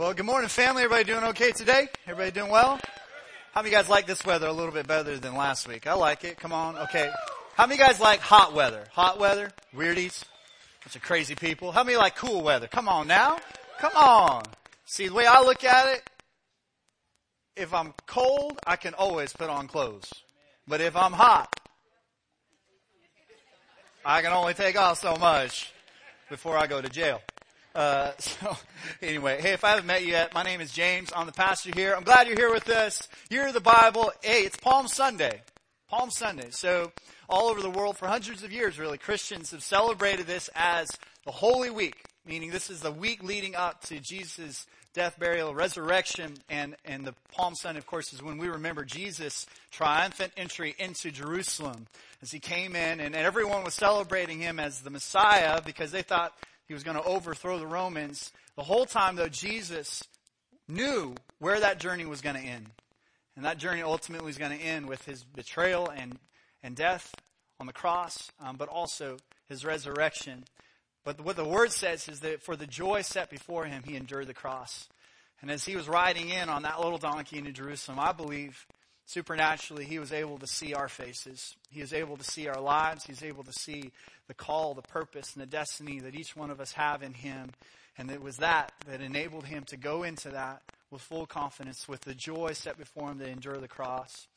Well, good morning, family. Everybody doing okay today? Everybody doing well? How many guys like this weather a little bit better than last week? I like it. Come on. Okay. How many guys like hot weather? Hot weather? Weirdies? Bunch of crazy people. How many like cool weather? Come on now. Come on. See, the way I look at it, if I'm cold, I can always put on clothes. But if I'm hot, I can only take off so much before I go to jail. Uh, so anyway, hey, if I haven't met you yet, my name is James. I'm the pastor here. I'm glad you're here with us. You're the Bible. Hey, it's Palm Sunday. Palm Sunday. So all over the world for hundreds of years, really, Christians have celebrated this as the Holy Week, meaning this is the week leading up to Jesus' death, burial, resurrection, and, and the Palm Sunday, of course, is when we remember Jesus' triumphant entry into Jerusalem as he came in, and everyone was celebrating him as the Messiah because they thought he was going to overthrow the Romans. The whole time, though, Jesus knew where that journey was going to end. And that journey ultimately was going to end with his betrayal and, and death on the cross, um, but also his resurrection. But what the word says is that for the joy set before him, he endured the cross. And as he was riding in on that little donkey into Jerusalem, I believe supernaturally he was able to see our faces. He was able to see our lives. He was able to see the call, the purpose, and the destiny that each one of us have in him. And it was that that enabled him to go into that with full confidence, with the joy set before him to endure the cross.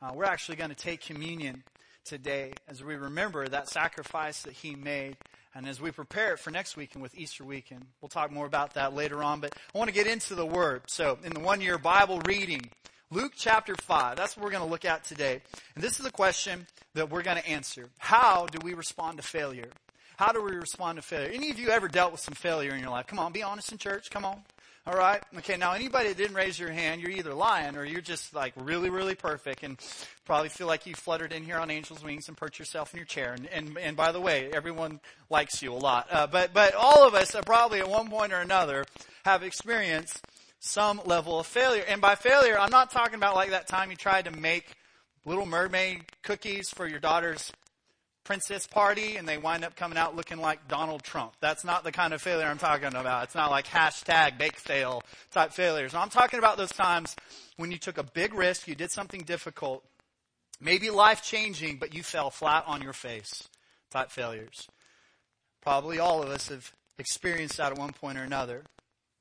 Uh, we're actually going to take communion today as we remember that sacrifice that he made and as we prepare it for next weekend with Easter weekend. We'll talk more about that later on, but I want to get into the Word. So, in the one year Bible reading, Luke chapter 5. That's what we're going to look at today. And this is the question that we're going to answer. How do we respond to failure? How do we respond to failure? Any of you ever dealt with some failure in your life? Come on, be honest in church. Come on. All right. Okay. Now, anybody that didn't raise your hand, you're either lying or you're just like really, really perfect and probably feel like you fluttered in here on angel's wings and perched yourself in your chair. And, and, and by the way, everyone likes you a lot. Uh, but, but all of us probably at one point or another have experienced some level of failure. And by failure, I'm not talking about like that time you tried to make Little Mermaid cookies for your daughter's princess party and they wind up coming out looking like Donald Trump. That's not the kind of failure I'm talking about. It's not like hashtag bake fail type failures. No, I'm talking about those times when you took a big risk, you did something difficult, maybe life changing, but you fell flat on your face type failures. Probably all of us have experienced that at one point or another.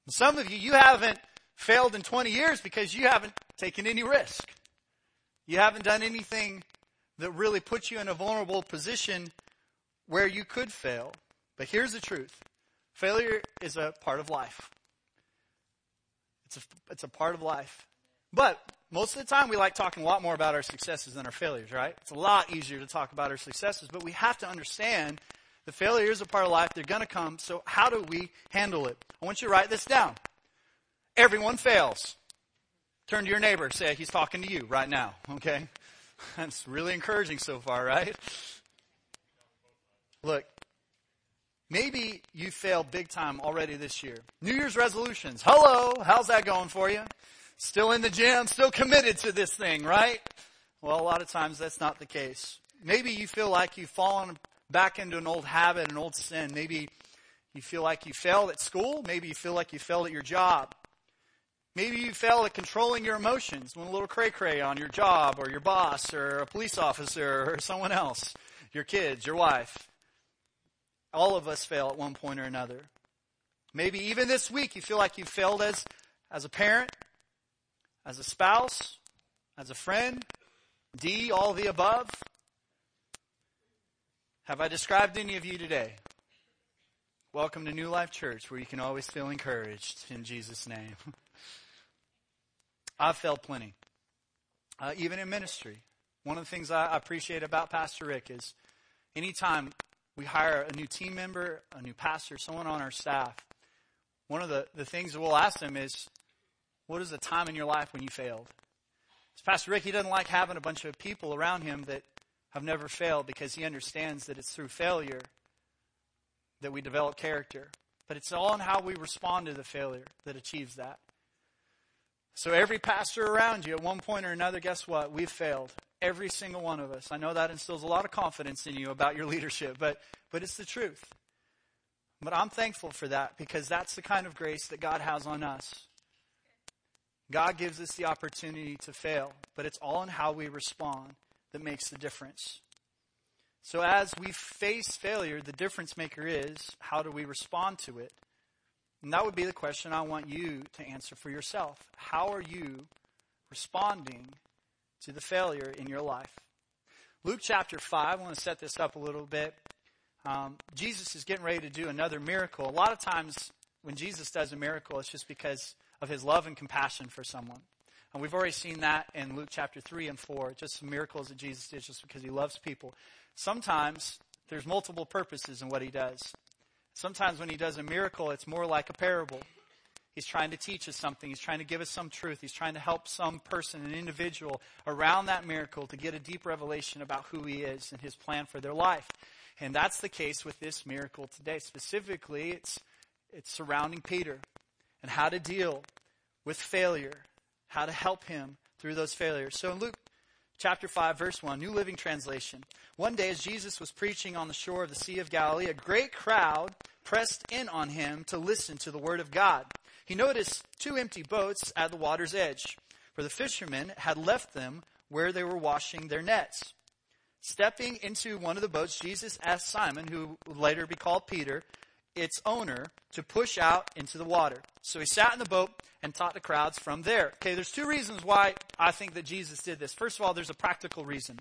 Some of you, you haven't failed in 20 years because you haven't taken any risk. You haven't done anything that really puts you in a vulnerable position where you could fail. But here's the truth failure is a part of life. It's a, it's a part of life. But most of the time, we like talking a lot more about our successes than our failures, right? It's a lot easier to talk about our successes, but we have to understand the failure is a part of life. They're going to come. So, how do we handle it? I want you to write this down. Everyone fails. Turn to your neighbor. Say, he's talking to you right now. Okay? That's really encouraging so far, right? Look, maybe you failed big time already this year. New Year's resolutions. Hello. How's that going for you? Still in the gym, still committed to this thing, right? Well, a lot of times that's not the case. Maybe you feel like you've fallen back into an old habit, an old sin. Maybe you feel like you failed at school. Maybe you feel like you failed at your job. Maybe you fail at controlling your emotions, went a little cray cray on your job or your boss or a police officer or someone else, your kids, your wife. All of us fail at one point or another. Maybe even this week you feel like you failed as, as a parent, as a spouse, as a friend, D, all the above. Have I described any of you today? Welcome to New Life Church, where you can always feel encouraged in Jesus' name. I've failed plenty, uh, even in ministry. One of the things I appreciate about Pastor Rick is anytime we hire a new team member, a new pastor, someone on our staff, one of the, the things we'll ask them is, what is the time in your life when you failed? As Pastor Rick, he doesn't like having a bunch of people around him that have never failed because he understands that it's through failure that we develop character. But it's all in how we respond to the failure that achieves that. So every pastor around you at one point or another, guess what? We've failed. Every single one of us. I know that instills a lot of confidence in you about your leadership, but, but it's the truth. But I'm thankful for that because that's the kind of grace that God has on us. God gives us the opportunity to fail, but it's all in how we respond that makes the difference. So as we face failure, the difference maker is how do we respond to it? And that would be the question I want you to answer for yourself. How are you responding to the failure in your life? Luke chapter 5, I want to set this up a little bit. Um, Jesus is getting ready to do another miracle. A lot of times when Jesus does a miracle, it's just because of his love and compassion for someone. And we've already seen that in Luke chapter 3 and 4, just some miracles that Jesus did just because he loves people. Sometimes there's multiple purposes in what he does. Sometimes when he does a miracle, it's more like a parable. He's trying to teach us something. He's trying to give us some truth. He's trying to help some person, an individual, around that miracle to get a deep revelation about who he is and his plan for their life. And that's the case with this miracle today. Specifically, it's, it's surrounding Peter and how to deal with failure, how to help him through those failures. So in Luke chapter 5, verse 1, New Living Translation. One day, as Jesus was preaching on the shore of the Sea of Galilee, a great crowd pressed in on him to listen to the word of God. He noticed two empty boats at the water's edge, for the fishermen had left them where they were washing their nets. Stepping into one of the boats, Jesus asked Simon, who would later be called Peter, its owner, to push out into the water. So he sat in the boat and taught the crowds from there. Okay, there's two reasons why I think that Jesus did this. First of all, there's a practical reason.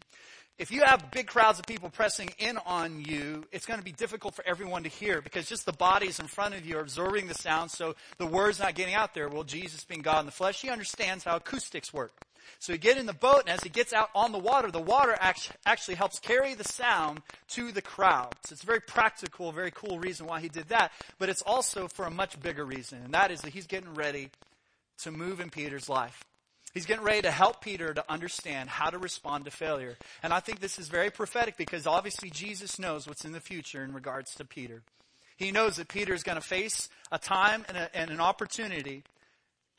If you have big crowds of people pressing in on you, it's going to be difficult for everyone to hear because just the bodies in front of you are absorbing the sound, so the word's not getting out there. Well, Jesus being God in the flesh, he understands how acoustics work. So he get in the boat, and as he gets out on the water, the water actually helps carry the sound to the crowd. So it's a very practical, very cool reason why he did that. But it's also for a much bigger reason, and that is that he's getting ready to move in Peter's life. He's getting ready to help Peter to understand how to respond to failure. And I think this is very prophetic because obviously Jesus knows what's in the future in regards to Peter. He knows that Peter is going to face a time and, a, and an opportunity.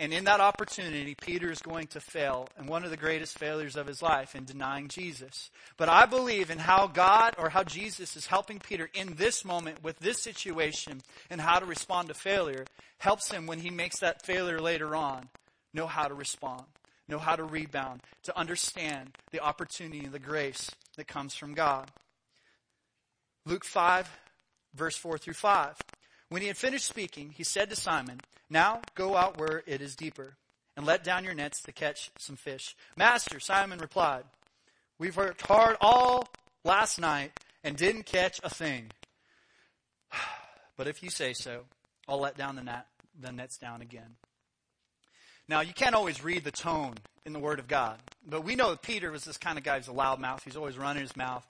And in that opportunity, Peter is going to fail and one of the greatest failures of his life in denying Jesus. But I believe in how God or how Jesus is helping Peter in this moment with this situation and how to respond to failure helps him when he makes that failure later on know how to respond, know how to rebound, to understand the opportunity and the grace that comes from God. Luke 5, verse 4 through 5. When he had finished speaking, he said to Simon, Now go out where it is deeper, and let down your nets to catch some fish. Master, Simon replied, We've worked hard all last night and didn't catch a thing. But if you say so, I'll let down the net the nets down again. Now, you can't always read the tone in the Word of God, but we know that Peter was this kind of guy who's a loud mouth. He's always running his mouth,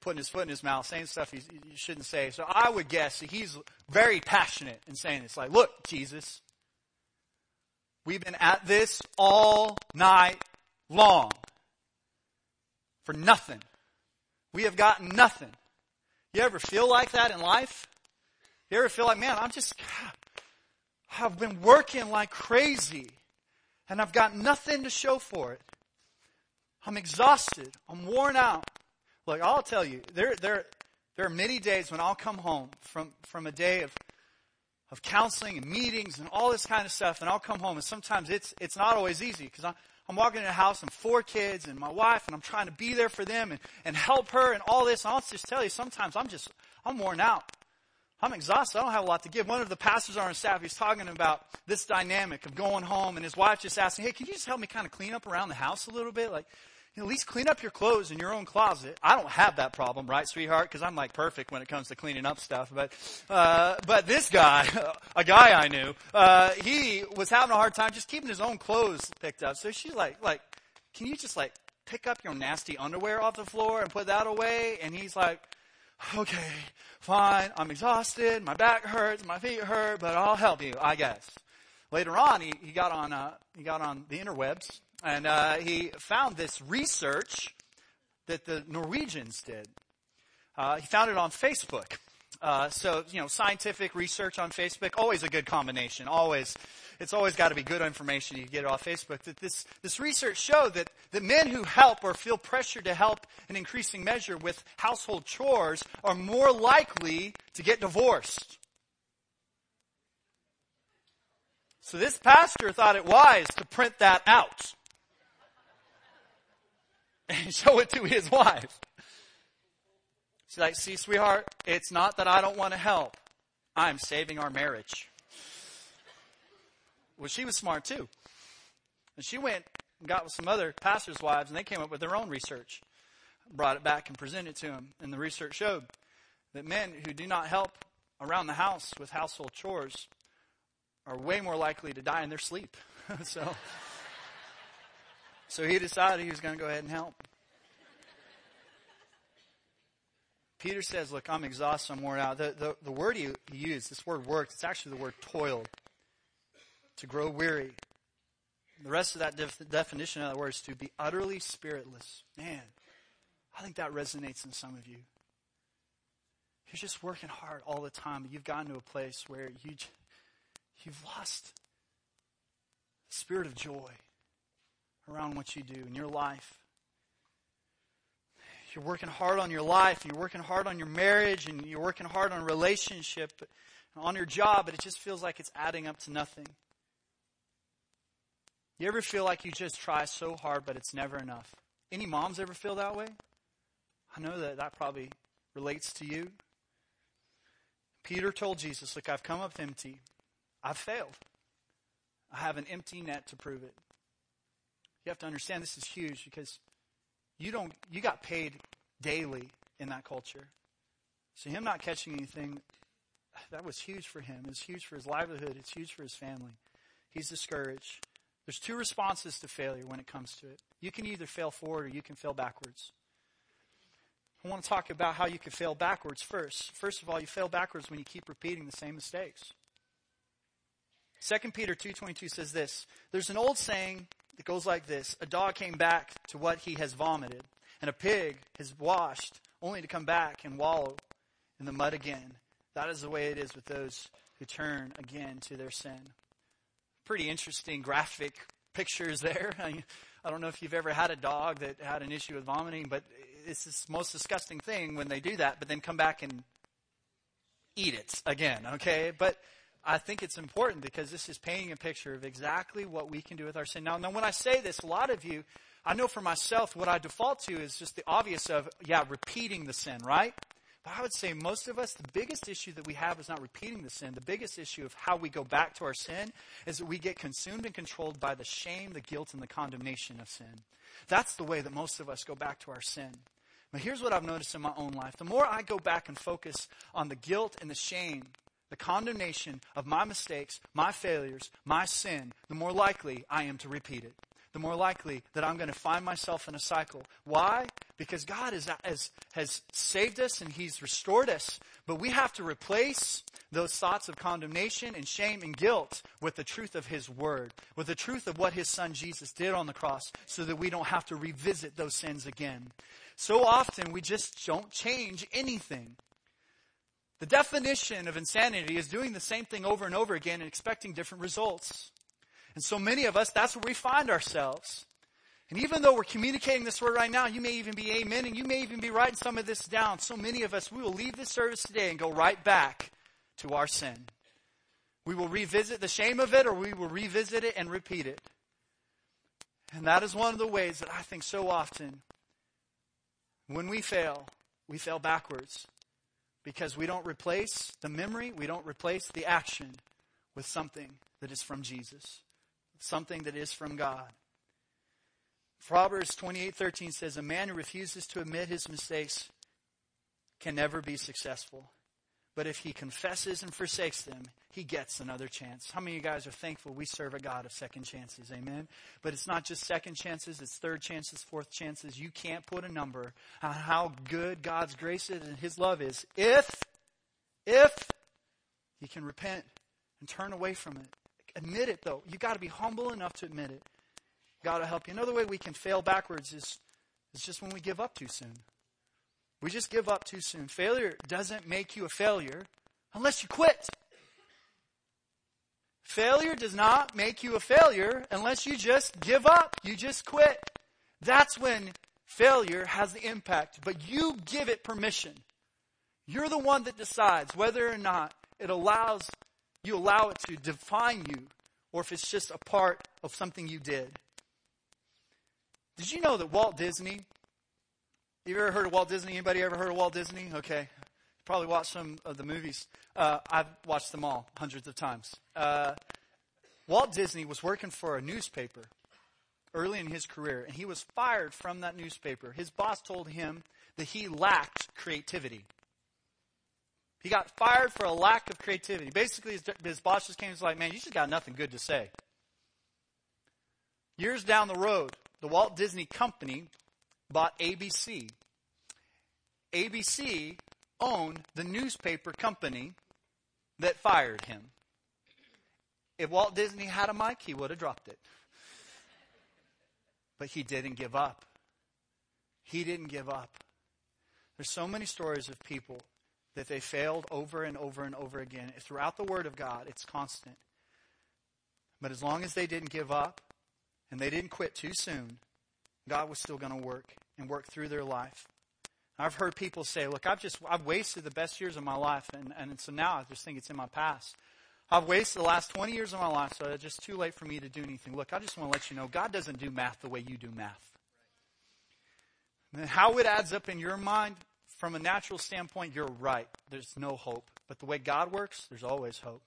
putting his foot in his mouth, saying stuff he, shouldn't say. So I would guess that he's very passionate in saying this. Like, look, Jesus, we've been at this all night long for nothing. We have gotten nothing. You ever feel like that in life? You ever feel like, man, I'm just, I've been working like crazy and I've got nothing to show for it. I'm exhausted. I'm worn out. Look, I'll tell you, there, there, there are many days when I'll come home from, from a day of, of counseling and meetings and all this kind of stuff, and I'll come home, and sometimes it's, it's not always easy because I'm, I'm walking in a house and four kids and my wife, and I'm trying to be there for them and, and help her and all this. And I'll just tell you, sometimes I'm just, I'm worn out. I'm exhausted. I don't have a lot to give. One of the pastors on our staff, he's talking about this dynamic of going home and his wife just asking, hey, can you just help me kind of clean up around the house a little bit? Like, you know, at least clean up your clothes in your own closet. I don't have that problem, right, sweetheart? Because I'm like perfect when it comes to cleaning up stuff. But, uh, but this guy, a guy I knew, uh, he was having a hard time just keeping his own clothes picked up. So she's like, like, can you just like pick up your nasty underwear off the floor and put that away? And he's like, okay, fine, I'm exhausted, my back hurts, my feet hurt, but I'll help you, I guess. Later on, he, he got on uh, he got on the interwebs and uh, he found this research that the Norwegians did. Uh, he found it on Facebook. Uh, so, you know, scientific research on Facebook, always a good combination. Always, it's always got to be good information you get it off Facebook. That this, this research showed that, that men who help or feel pressure to help in increasing measure with household chores are more likely to get divorced. So this pastor thought it wise to print that out and show it to his wife. She's like, see, sweetheart, it's not that I don't want to help. I'm saving our marriage. Well, she was smart too. And she went and got with some other pastors' wives, and they came up with their own research, brought it back and presented it to him. And the research showed that men who do not help around the house with household chores are way more likely to die in their sleep. so, so he decided he was going to go ahead and help. Peter says, Look, I'm exhausted, I'm worn out. The, the, the word he, he used, this word worked, it's actually the word toiled, to grow weary. The rest of that def- definition of that word is to be utterly spiritless. Man, I think that resonates in some of you. You're just working hard all the time. You've gotten to a place where you, you've lost the spirit of joy around what you do in your life. You're working hard on your life, you're working hard on your marriage, and you're working hard on relationship, on your job, but it just feels like it's adding up to nothing. You ever feel like you just try so hard, but it's never enough? Any moms ever feel that way? I know that that probably relates to you. Peter told Jesus, Look, I've come up empty. I've failed. I have an empty net to prove it. You have to understand this is huge because you don't you got paid daily in that culture. So him not catching anything, that was huge for him. It's huge for his livelihood. It's huge for his family. He's discouraged. There's two responses to failure when it comes to it. You can either fail forward or you can fail backwards. I want to talk about how you can fail backwards first. First of all, you fail backwards when you keep repeating the same mistakes. 2 Peter 2:22 says this, there's an old saying that goes like this, a dog came back to what he has vomited, and a pig has washed only to come back and wallow in the mud again. That is the way it is with those who turn again to their sin pretty interesting graphic pictures there. I, don't know if you've ever had a dog that had an issue with vomiting, but it's the most disgusting thing when they do that, but then come back and eat it again, okay? But I think it's important because this is painting a picture of exactly what we can do with our sin. Now, now when I say this, a lot of you, I know for myself, what I default to is just the obvious of, yeah, repeating the sin, right? But I would say most of us, the biggest issue that we have is not repeating the sin. The biggest issue of how we go back to our sin is that we get consumed and controlled by the shame, the guilt, and the condemnation of sin. That's the way that most of us go back to our sin. But here's what I've noticed in my own life. The more I go back and focus on the guilt and the shame, the condemnation of my mistakes, my failures, my sin, the more likely I am to repeat it the more likely that I'm going to find myself in a cycle. Why? Because God is, has, has saved us and He's restored us. But we have to replace those thoughts of condemnation and shame and guilt with the truth of His Word, with the truth of what His Son Jesus did on the cross, so that we don't have to revisit those sins again. So often we just don't change anything. The definition of insanity is doing the same thing over and over again and expecting different results. And so many of us, that's where we find ourselves. And even though we're communicating this word right now, you may even be amen and you may even be writing some of this down. So many of us, we will leave this service today and go right back to our sin. We will revisit the shame of it or we will revisit it and repeat it. And that is one of the ways that I think so often when we fail, we fail backwards because we don't replace the memory, we don't replace the action with something that is from Jesus something that is from God. Proverbs 28:13 says a man who refuses to admit his mistakes can never be successful. But if he confesses and forsakes them, he gets another chance. How many of you guys are thankful we serve a God of second chances? Amen. But it's not just second chances, it's third chances, fourth chances. You can't put a number on how good God's grace is and his love is if if you can repent and turn away from it. Admit it, though. You've got to be humble enough to admit it. God will help you. Another way we can fail backwards is, is just when we give up too soon. We just give up too soon. Failure doesn't make you a failure unless you quit. Failure does not make you a failure unless you just give up. You just quit. That's when failure has the impact. But you give it permission. You're the one that decides whether or not it allows you allow it to define you or if it's just a part of something you did. Did you know that Walt Disney, you ever heard of Walt Disney? Anybody ever heard of Walt Disney? Okay. Probably watched some of the movies. Uh, I've watched them all hundreds of times. Uh, Walt Disney was working for a newspaper early in his career, and he was fired from that newspaper. His boss told him that he lacked creativity. He got fired for a lack of creativity. Basically, his, his boss just came and was like, man, you just got nothing good to say. Years down the road, the Walt Disney Company bought ABC. ABC owned the newspaper company that fired him. If Walt Disney had a mic, he would have dropped it. But he didn't give up. He didn't give up. There's so many stories of people that they failed over and over and over again. Throughout the Word of God, it's constant. But as long as they didn't give up and they didn't quit too soon, God was still going to work and work through their life. I've heard people say, look, I've just, I've wasted the best years of my life, and, and so now I just think it's in my past. I've wasted the last 20 years of my life, so it's just too late for me to do anything. Look, I just want to let you know, God doesn't do math the way you do math. And how it adds up in your mind, from a natural standpoint, you're right. There's no hope. But the way God works, there's always hope.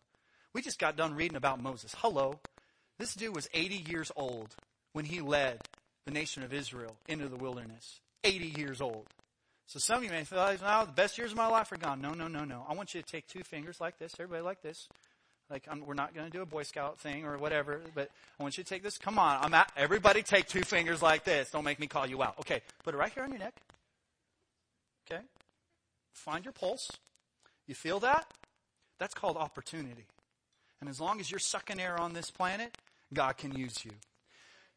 We just got done reading about Moses. Hello. This dude was 80 years old when he led the nation of Israel into the wilderness. 80 years old. So some of you may feel, oh, the best years of my life are gone. No, no, no, no. I want you to take two fingers like this, everybody like this. Like I'm, we're not going to do a Boy Scout thing or whatever, but I want you to take this. Come on, I'm at, everybody take two fingers like this. Don't make me call you out. Okay, put it right here on your neck. Okay, find your pulse. You feel that? That's called opportunity. And as long as you're sucking air on this planet, God can use you.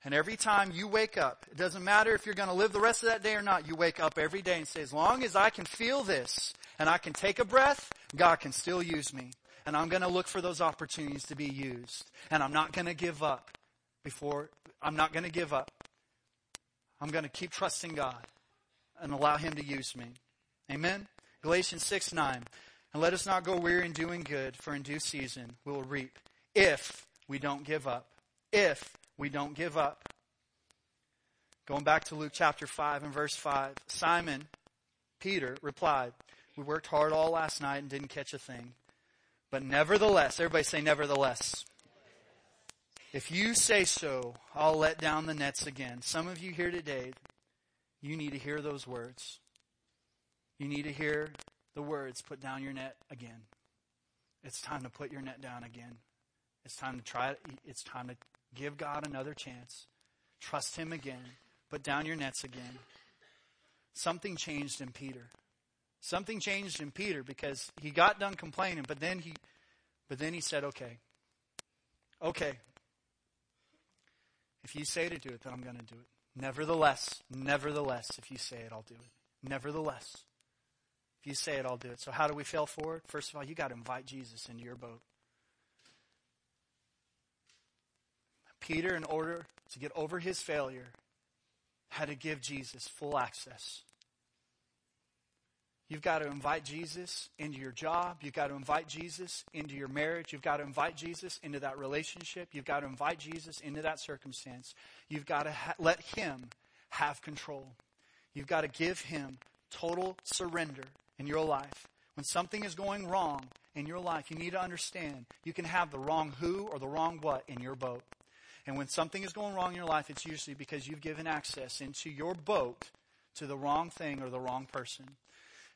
And every time you wake up, it doesn't matter if you're going to live the rest of that day or not, you wake up every day and say, as long as I can feel this and I can take a breath, God can still use me. And I'm going to look for those opportunities to be used. And I'm not going to give up before, I'm not going to give up. I'm going to keep trusting God and allow Him to use me. Amen? Galatians 6 9. And let us not go weary in doing good, for in due season we will reap if we don't give up. If we don't give up. Going back to Luke chapter 5 and verse 5, Simon, Peter, replied, We worked hard all last night and didn't catch a thing. But nevertheless, everybody say nevertheless. If you say so, I'll let down the nets again. Some of you here today, you need to hear those words. You need to hear the words, put down your net again. It's time to put your net down again. It's time to try it. It's time to Give God another chance. Trust Him again. Put down your nets again. Something changed in Peter. Something changed in Peter because he got done complaining, but then he, but then he said, "Okay, okay. If you say to do it, then I'm going to do it. Nevertheless, nevertheless, if you say it, I'll do it. Nevertheless, if you say it, I'll do it. So how do we fail forward? First of all, you got to invite Jesus into your boat. Peter, in order to get over his failure, had to give Jesus full access. You've got to invite Jesus into your job. You've got to invite Jesus into your marriage. You've got to invite Jesus into that relationship. You've got to invite Jesus into that circumstance. You've got to ha- let Him have control. You've got to give Him total surrender in your life. When something is going wrong in your life, you need to understand you can have the wrong who or the wrong what in your boat. And when something is going wrong in your life, it's usually because you've given access into your boat to the wrong thing or the wrong person.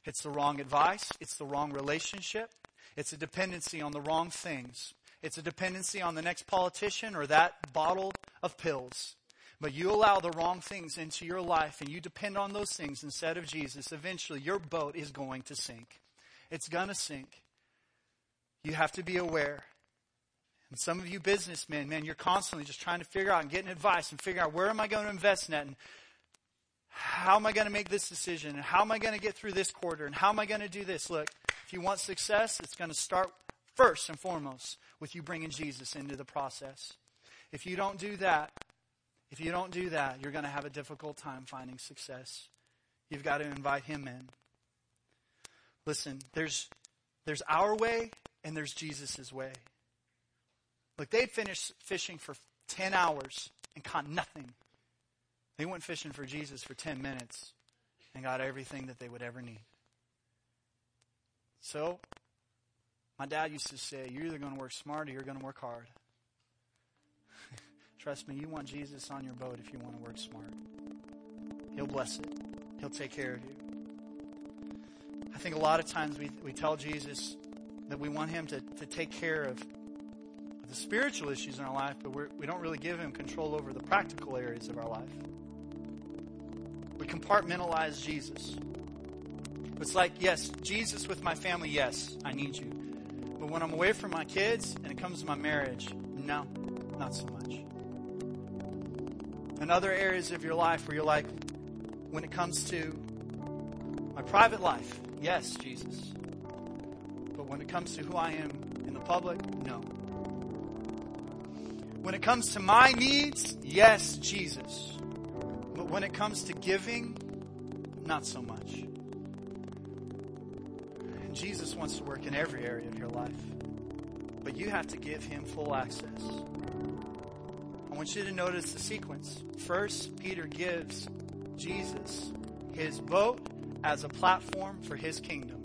It's the wrong advice. It's the wrong relationship. It's a dependency on the wrong things. It's a dependency on the next politician or that bottle of pills. But you allow the wrong things into your life and you depend on those things instead of Jesus, eventually your boat is going to sink. It's going to sink. You have to be aware. And some of you businessmen, man, you're constantly just trying to figure out and getting advice and figure out where am I going to invest in that And how am I going to make this decision? And how am I going to get through this quarter? And how am I going to do this? Look, if you want success, it's going to start first and foremost with you bringing Jesus into the process. If you don't do that, if you don't do that, you're going to have a difficult time finding success. You've got to invite him in. Listen, there's, there's our way and there's Jesus' way. Look, they'd finished fishing for 10 hours and caught nothing. They went fishing for Jesus for 10 minutes and got everything that they would ever need. So, my dad used to say, You're either going to work smart or you're going to work hard. Trust me, you want Jesus on your boat if you want to work smart. He'll bless it, He'll take care of you. I think a lot of times we, we tell Jesus that we want Him to, to take care of the spiritual issues in our life, but we're, we do not really give Him control over the practical areas of our life. We compartmentalize Jesus. It's like, yes, Jesus with my family, yes, I need you. But when I'm away from my kids and it comes to my marriage, no, not so much. And other areas of your life where you're like, when it comes to my private life, yes, Jesus. But when it comes to who I am in the public, no. When it comes to my needs, yes, Jesus. But when it comes to giving, not so much. And Jesus wants to work in every area of your life. But you have to give him full access. I want you to notice the sequence. First, Peter gives Jesus his boat as a platform for his kingdom.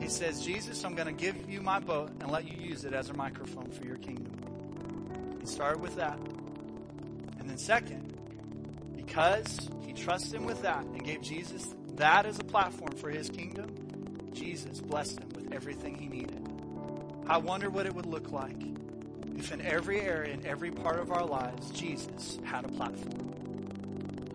He says, Jesus, I'm going to give you my boat and let you use it as a microphone for your kingdom. Started with that. And then, second, because he trusted him with that and gave Jesus that as a platform for his kingdom, Jesus blessed him with everything he needed. I wonder what it would look like if in every area, in every part of our lives, Jesus had a platform.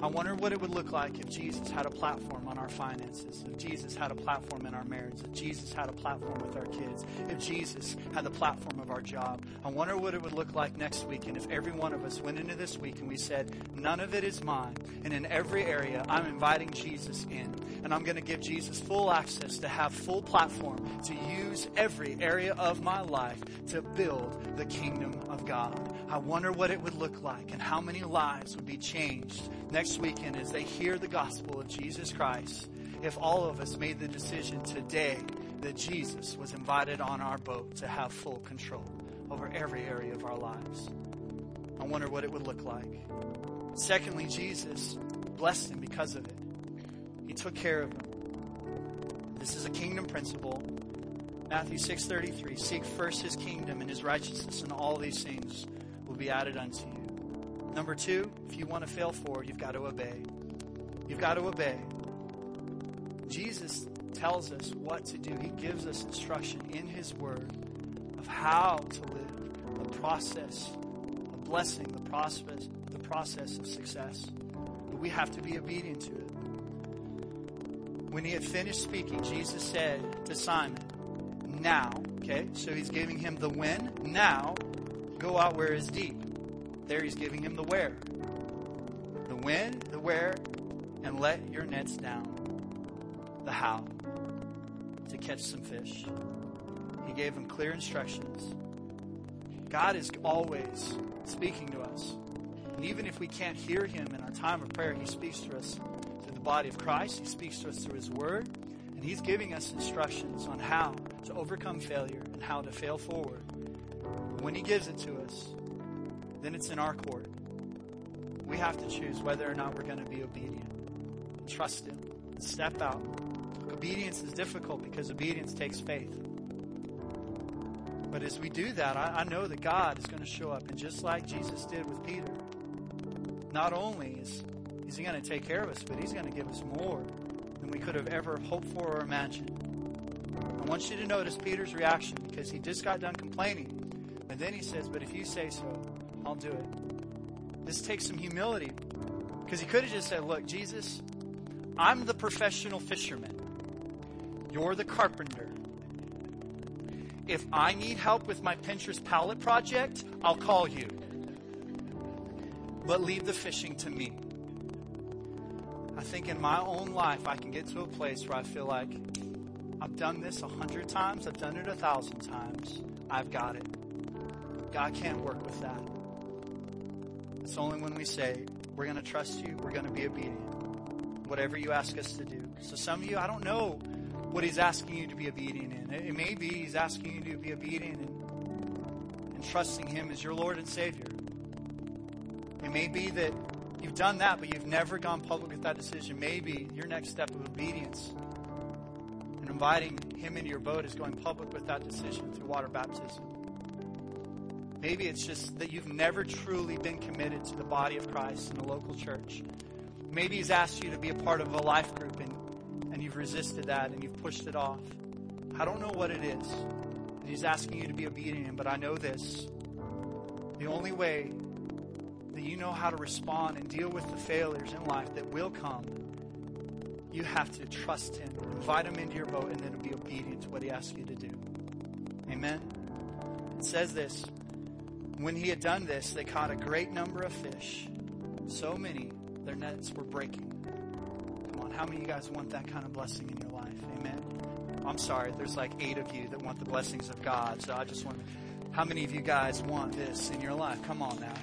I wonder what it would look like if Jesus had a platform on our finances, if Jesus had a platform in our marriage, if Jesus had a platform with our kids, if Jesus had the platform of our job. I wonder what it would look like next week, and if every one of us went into this week and we said, None of it is mine, and in every area, I'm inviting Jesus in, and I'm going to give Jesus full access to have full platform to use every area of my life to build the kingdom of God. I wonder what it would look like and how many lives would be changed next weekend as they hear the gospel of Jesus Christ if all of us made the decision today that Jesus was invited on our boat to have full control over every area of our lives. I wonder what it would look like. Secondly, Jesus blessed him because of it. He took care of him. This is a kingdom principle. Matthew 6:33 Seek first his kingdom and his righteousness and all these things be added unto you. Number two, if you want to fail forward, you've got to obey. You've got to obey. Jesus tells us what to do. He gives us instruction in His Word of how to live, the process of blessing, the process, the process of success. But we have to be obedient to it. When he had finished speaking, Jesus said to Simon, Now, okay, so he's giving him the when. Now, Go out where is deep. There he's giving him the where. The when, the where, and let your nets down. The how. To catch some fish. He gave him clear instructions. God is always speaking to us. And even if we can't hear him in our time of prayer, he speaks to us through the body of Christ. He speaks to us through his word. And he's giving us instructions on how to overcome failure and how to fail forward when He gives it to us, then it's in our court. We have to choose whether or not we're going to be obedient. Trust Him. Step out. Obedience is difficult because obedience takes faith. But as we do that, I, I know that God is going to show up. And just like Jesus did with Peter, not only is, is He going to take care of us, but He's going to give us more than we could have ever hoped for or imagined. I want you to notice Peter's reaction because he just got done complaining. And then he says, But if you say so, I'll do it. This takes some humility because he could have just said, Look, Jesus, I'm the professional fisherman, you're the carpenter. If I need help with my Pinterest pallet project, I'll call you. But leave the fishing to me. I think in my own life, I can get to a place where I feel like I've done this a hundred times, I've done it a thousand times, I've got it. God can't work with that. It's only when we say, we're going to trust you, we're going to be obedient, whatever you ask us to do. So some of you, I don't know what he's asking you to be obedient in. It may be he's asking you to be obedient in and trusting Him as your Lord and Savior. It may be that you've done that, but you've never gone public with that decision. Maybe your next step of obedience and inviting Him into your boat is going public with that decision through water baptism. Maybe it's just that you've never truly been committed to the body of Christ in the local church. Maybe He's asked you to be a part of a life group and, and you've resisted that and you've pushed it off. I don't know what it is. He's asking you to be obedient, but I know this. The only way that you know how to respond and deal with the failures in life that will come, you have to trust Him, invite Him into your boat, and then be obedient to what He asks you to do. Amen? It says this When He had done this, they caught a great number of fish, so many their nets were breaking. Come on, how many of you guys want that kind of blessing in your life? Amen. I'm sorry, there's like eight of you that want the blessings of God, so I just want how many of you guys want this in your life? Come on now.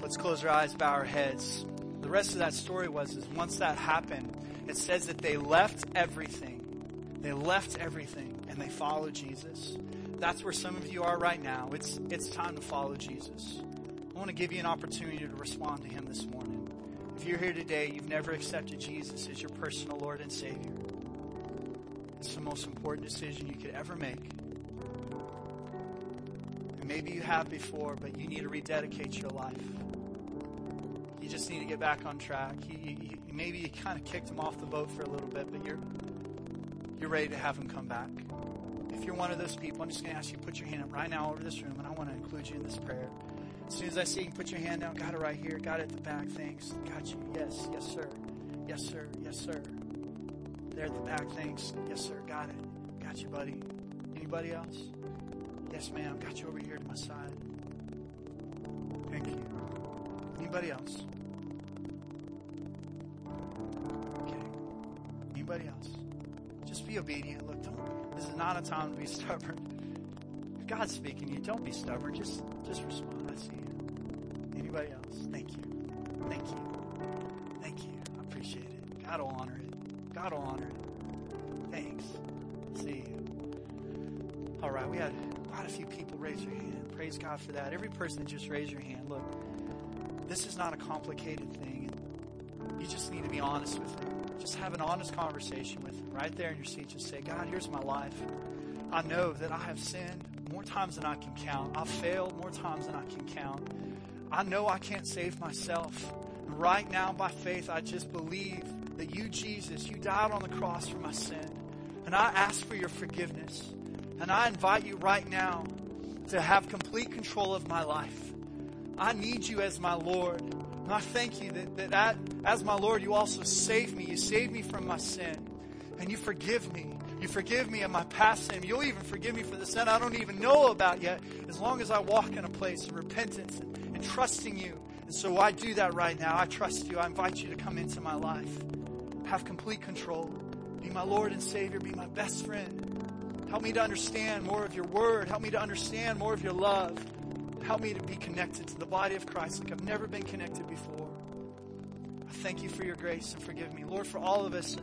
Let's close our eyes, bow our heads. The rest of that story was is once that happened, it says that they left everything. They left everything and they followed Jesus. That's where some of you are right now. It's it's time to follow Jesus. I want to give you an opportunity to respond to him this morning. If you're here today, you've never accepted Jesus as your personal Lord and Savior. It's the most important decision you could ever make. And maybe you have before, but you need to rededicate your life. You just need to get back on track. Maybe you kind of kicked him off the boat for a little bit, but you're you're ready to have him come back. You're one of those people, I'm just going to ask you to put your hand up right now over this room, and I want to include you in this prayer. As soon as I see you, put your hand down. Got it right here. Got it at the back. Thanks. Got you. Yes. Yes, sir. Yes, sir. Yes, sir. There at the back. Thanks. Yes, sir. Got it. Got you, buddy. Anybody else? Yes, ma'am. Got you over here to my side. Thank you. Anybody else? Okay. Anybody else? Just be obedient. Look, this is not a time to be stubborn. If God's speaking to you, don't be stubborn. Just, just respond. I see you. Anybody else? Thank you. Thank you. Thank you. I appreciate it. God will honor it. God will honor it. Thanks. See you. All right, we had quite a few people raise their hand. Praise God for that. Every person that just raise your hand. Look, this is not a complicated thing. You just need to be honest with Him. Just have an honest conversation with Him right there in your seat. Just say, God, here's my life. I know that I have sinned more times than I can count. I've failed more times than I can count. I know I can't save myself. And right now, by faith, I just believe that you, Jesus, you died on the cross for my sin. And I ask for your forgiveness. And I invite you right now to have complete control of my life. I need you as my Lord. And I thank you that, that as my Lord, you also save me. You save me from my sin. And you forgive me. You forgive me of my past sin. You'll even forgive me for the sin I don't even know about yet, as long as I walk in a place of repentance and, and trusting you. And so I do that right now. I trust you. I invite you to come into my life. Have complete control. Be my Lord and Savior. Be my best friend. Help me to understand more of your word. Help me to understand more of your love. Help me to be connected to the body of Christ like I've never been connected before. Thank you for your grace and forgive me. Lord, for all of us,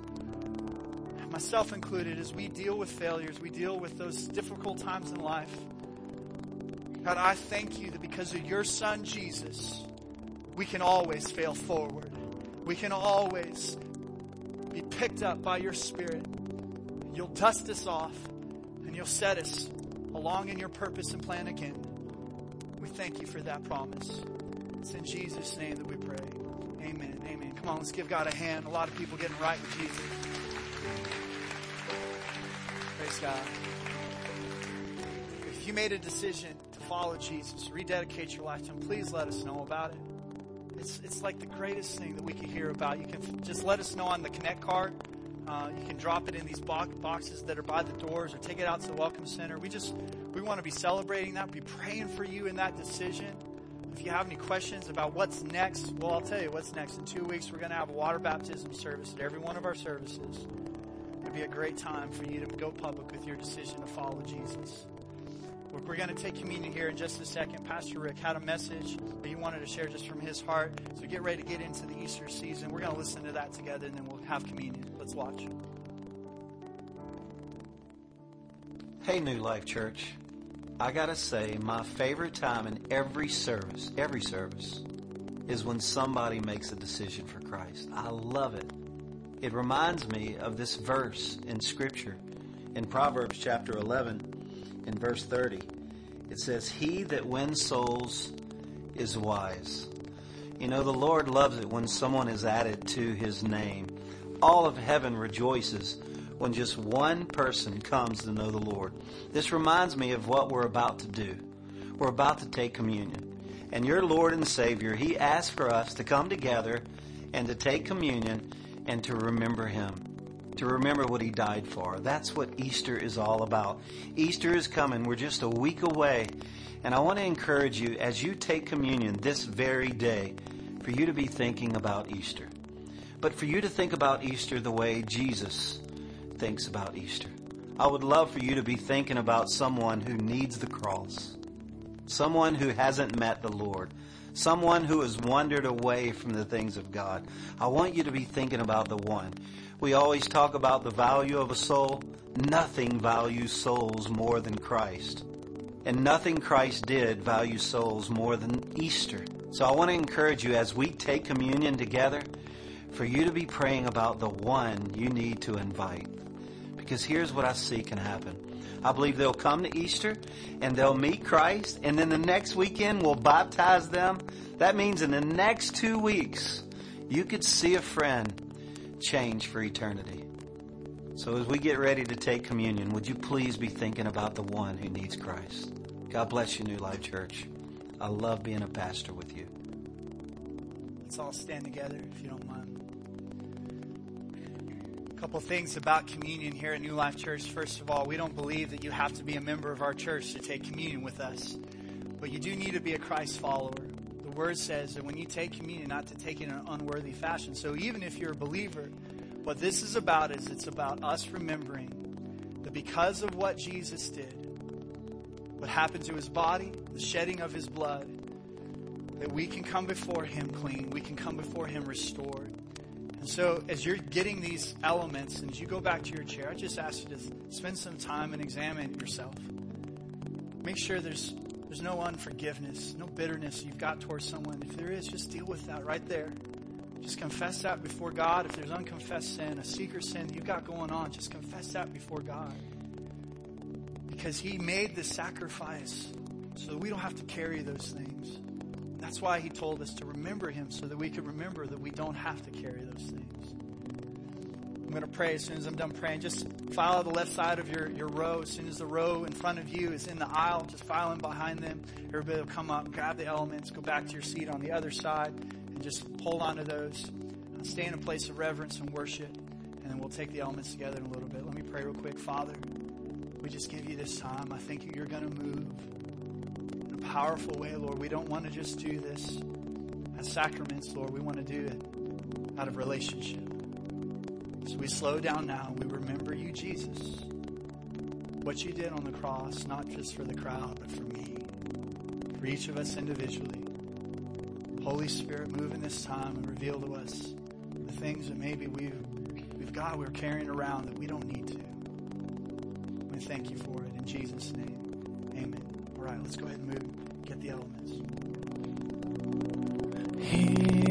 myself included, as we deal with failures, we deal with those difficult times in life. God, I thank you that because of your son Jesus, we can always fail forward. We can always be picked up by your spirit. You'll dust us off and you'll set us along in your purpose and plan again. We thank you for that promise. It's in Jesus' name that we pray. Amen. Amen. Come on, let's give God a hand. A lot of people getting right with Jesus. Praise God. If you made a decision to follow Jesus, rededicate your life to Him, please let us know about it. It's, it's like the greatest thing that we could hear about. You can just let us know on the Connect card. Uh, you can drop it in these boxes that are by the doors or take it out to the Welcome Center. We just, we want to be celebrating that, be praying for you in that decision. If you have any questions about what's next, well, I'll tell you what's next. In two weeks, we're going to have a water baptism service at every one of our services. It'd be a great time for you to go public with your decision to follow Jesus. We're going to take communion here in just a second. Pastor Rick had a message that he wanted to share just from his heart. So get ready to get into the Easter season. We're going to listen to that together and then we'll have communion. Let's watch. Hey, New Life Church. I gotta say, my favorite time in every service, every service, is when somebody makes a decision for Christ. I love it. It reminds me of this verse in Scripture in Proverbs chapter 11 in verse 30. It says, He that wins souls is wise. You know, the Lord loves it when someone is added to His name. All of heaven rejoices when just one person comes to know the Lord. This reminds me of what we're about to do. We're about to take communion. And your Lord and Savior, He asked for us to come together and to take communion and to remember Him. To remember what He died for. That's what Easter is all about. Easter is coming. We're just a week away. And I want to encourage you as you take communion this very day for you to be thinking about Easter. But for you to think about Easter the way Jesus thinks about Easter. I would love for you to be thinking about someone who needs the cross, someone who hasn't met the Lord, someone who has wandered away from the things of God. I want you to be thinking about the one. We always talk about the value of a soul. Nothing values souls more than Christ. And nothing Christ did value souls more than Easter. So I want to encourage you as we take communion together for you to be praying about the one you need to invite. Because here's what I see can happen. I believe they'll come to Easter and they'll meet Christ, and then the next weekend we'll baptize them. That means in the next two weeks, you could see a friend change for eternity. So as we get ready to take communion, would you please be thinking about the one who needs Christ? God bless you, New Life Church. I love being a pastor with you. Let's all stand together if you don't mind. Couple things about communion here at New Life Church. First of all, we don't believe that you have to be a member of our church to take communion with us, but you do need to be a Christ follower. The word says that when you take communion, not to take it in an unworthy fashion. So even if you're a believer, what this is about is it's about us remembering that because of what Jesus did, what happened to his body, the shedding of his blood, that we can come before him clean, we can come before him restored. And so, as you're getting these elements, and as you go back to your chair, I just ask you to spend some time and examine yourself. Make sure there's there's no unforgiveness, no bitterness you've got towards someone. If there is, just deal with that right there. Just confess that before God. If there's unconfessed sin, a secret sin you've got going on, just confess that before God. Because He made the sacrifice so that we don't have to carry those things. That's why he told us to remember him so that we could remember that we don't have to carry those things. I'm going to pray as soon as I'm done praying. Just file the left side of your, your row. As soon as the row in front of you is in the aisle, just file in behind them. Everybody will come up, grab the elements, go back to your seat on the other side, and just hold on to those. Uh, stay in a place of reverence and worship, and then we'll take the elements together in a little bit. Let me pray real quick. Father, we just give you this time. I think you're going to move powerful way, Lord. We don't want to just do this as sacraments, Lord. We want to do it out of relationship. So we slow down now. We remember you, Jesus. What you did on the cross, not just for the crowd, but for me, for each of us individually. Holy Spirit, move in this time and reveal to us the things that maybe we've, we've got, we're carrying around that we don't need to. We thank you for it in Jesus' name. Amen. All right, let's go ahead and move. Get the elements. Here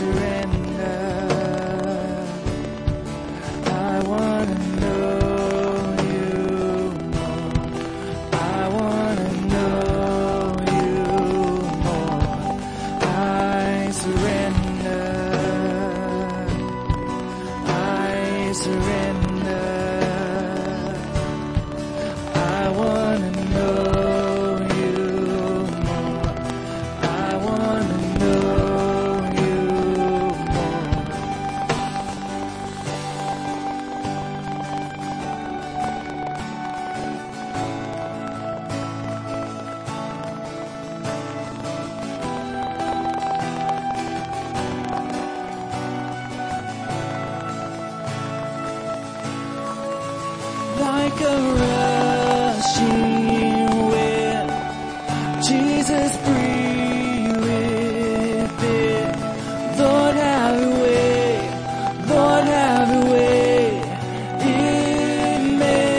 surrender.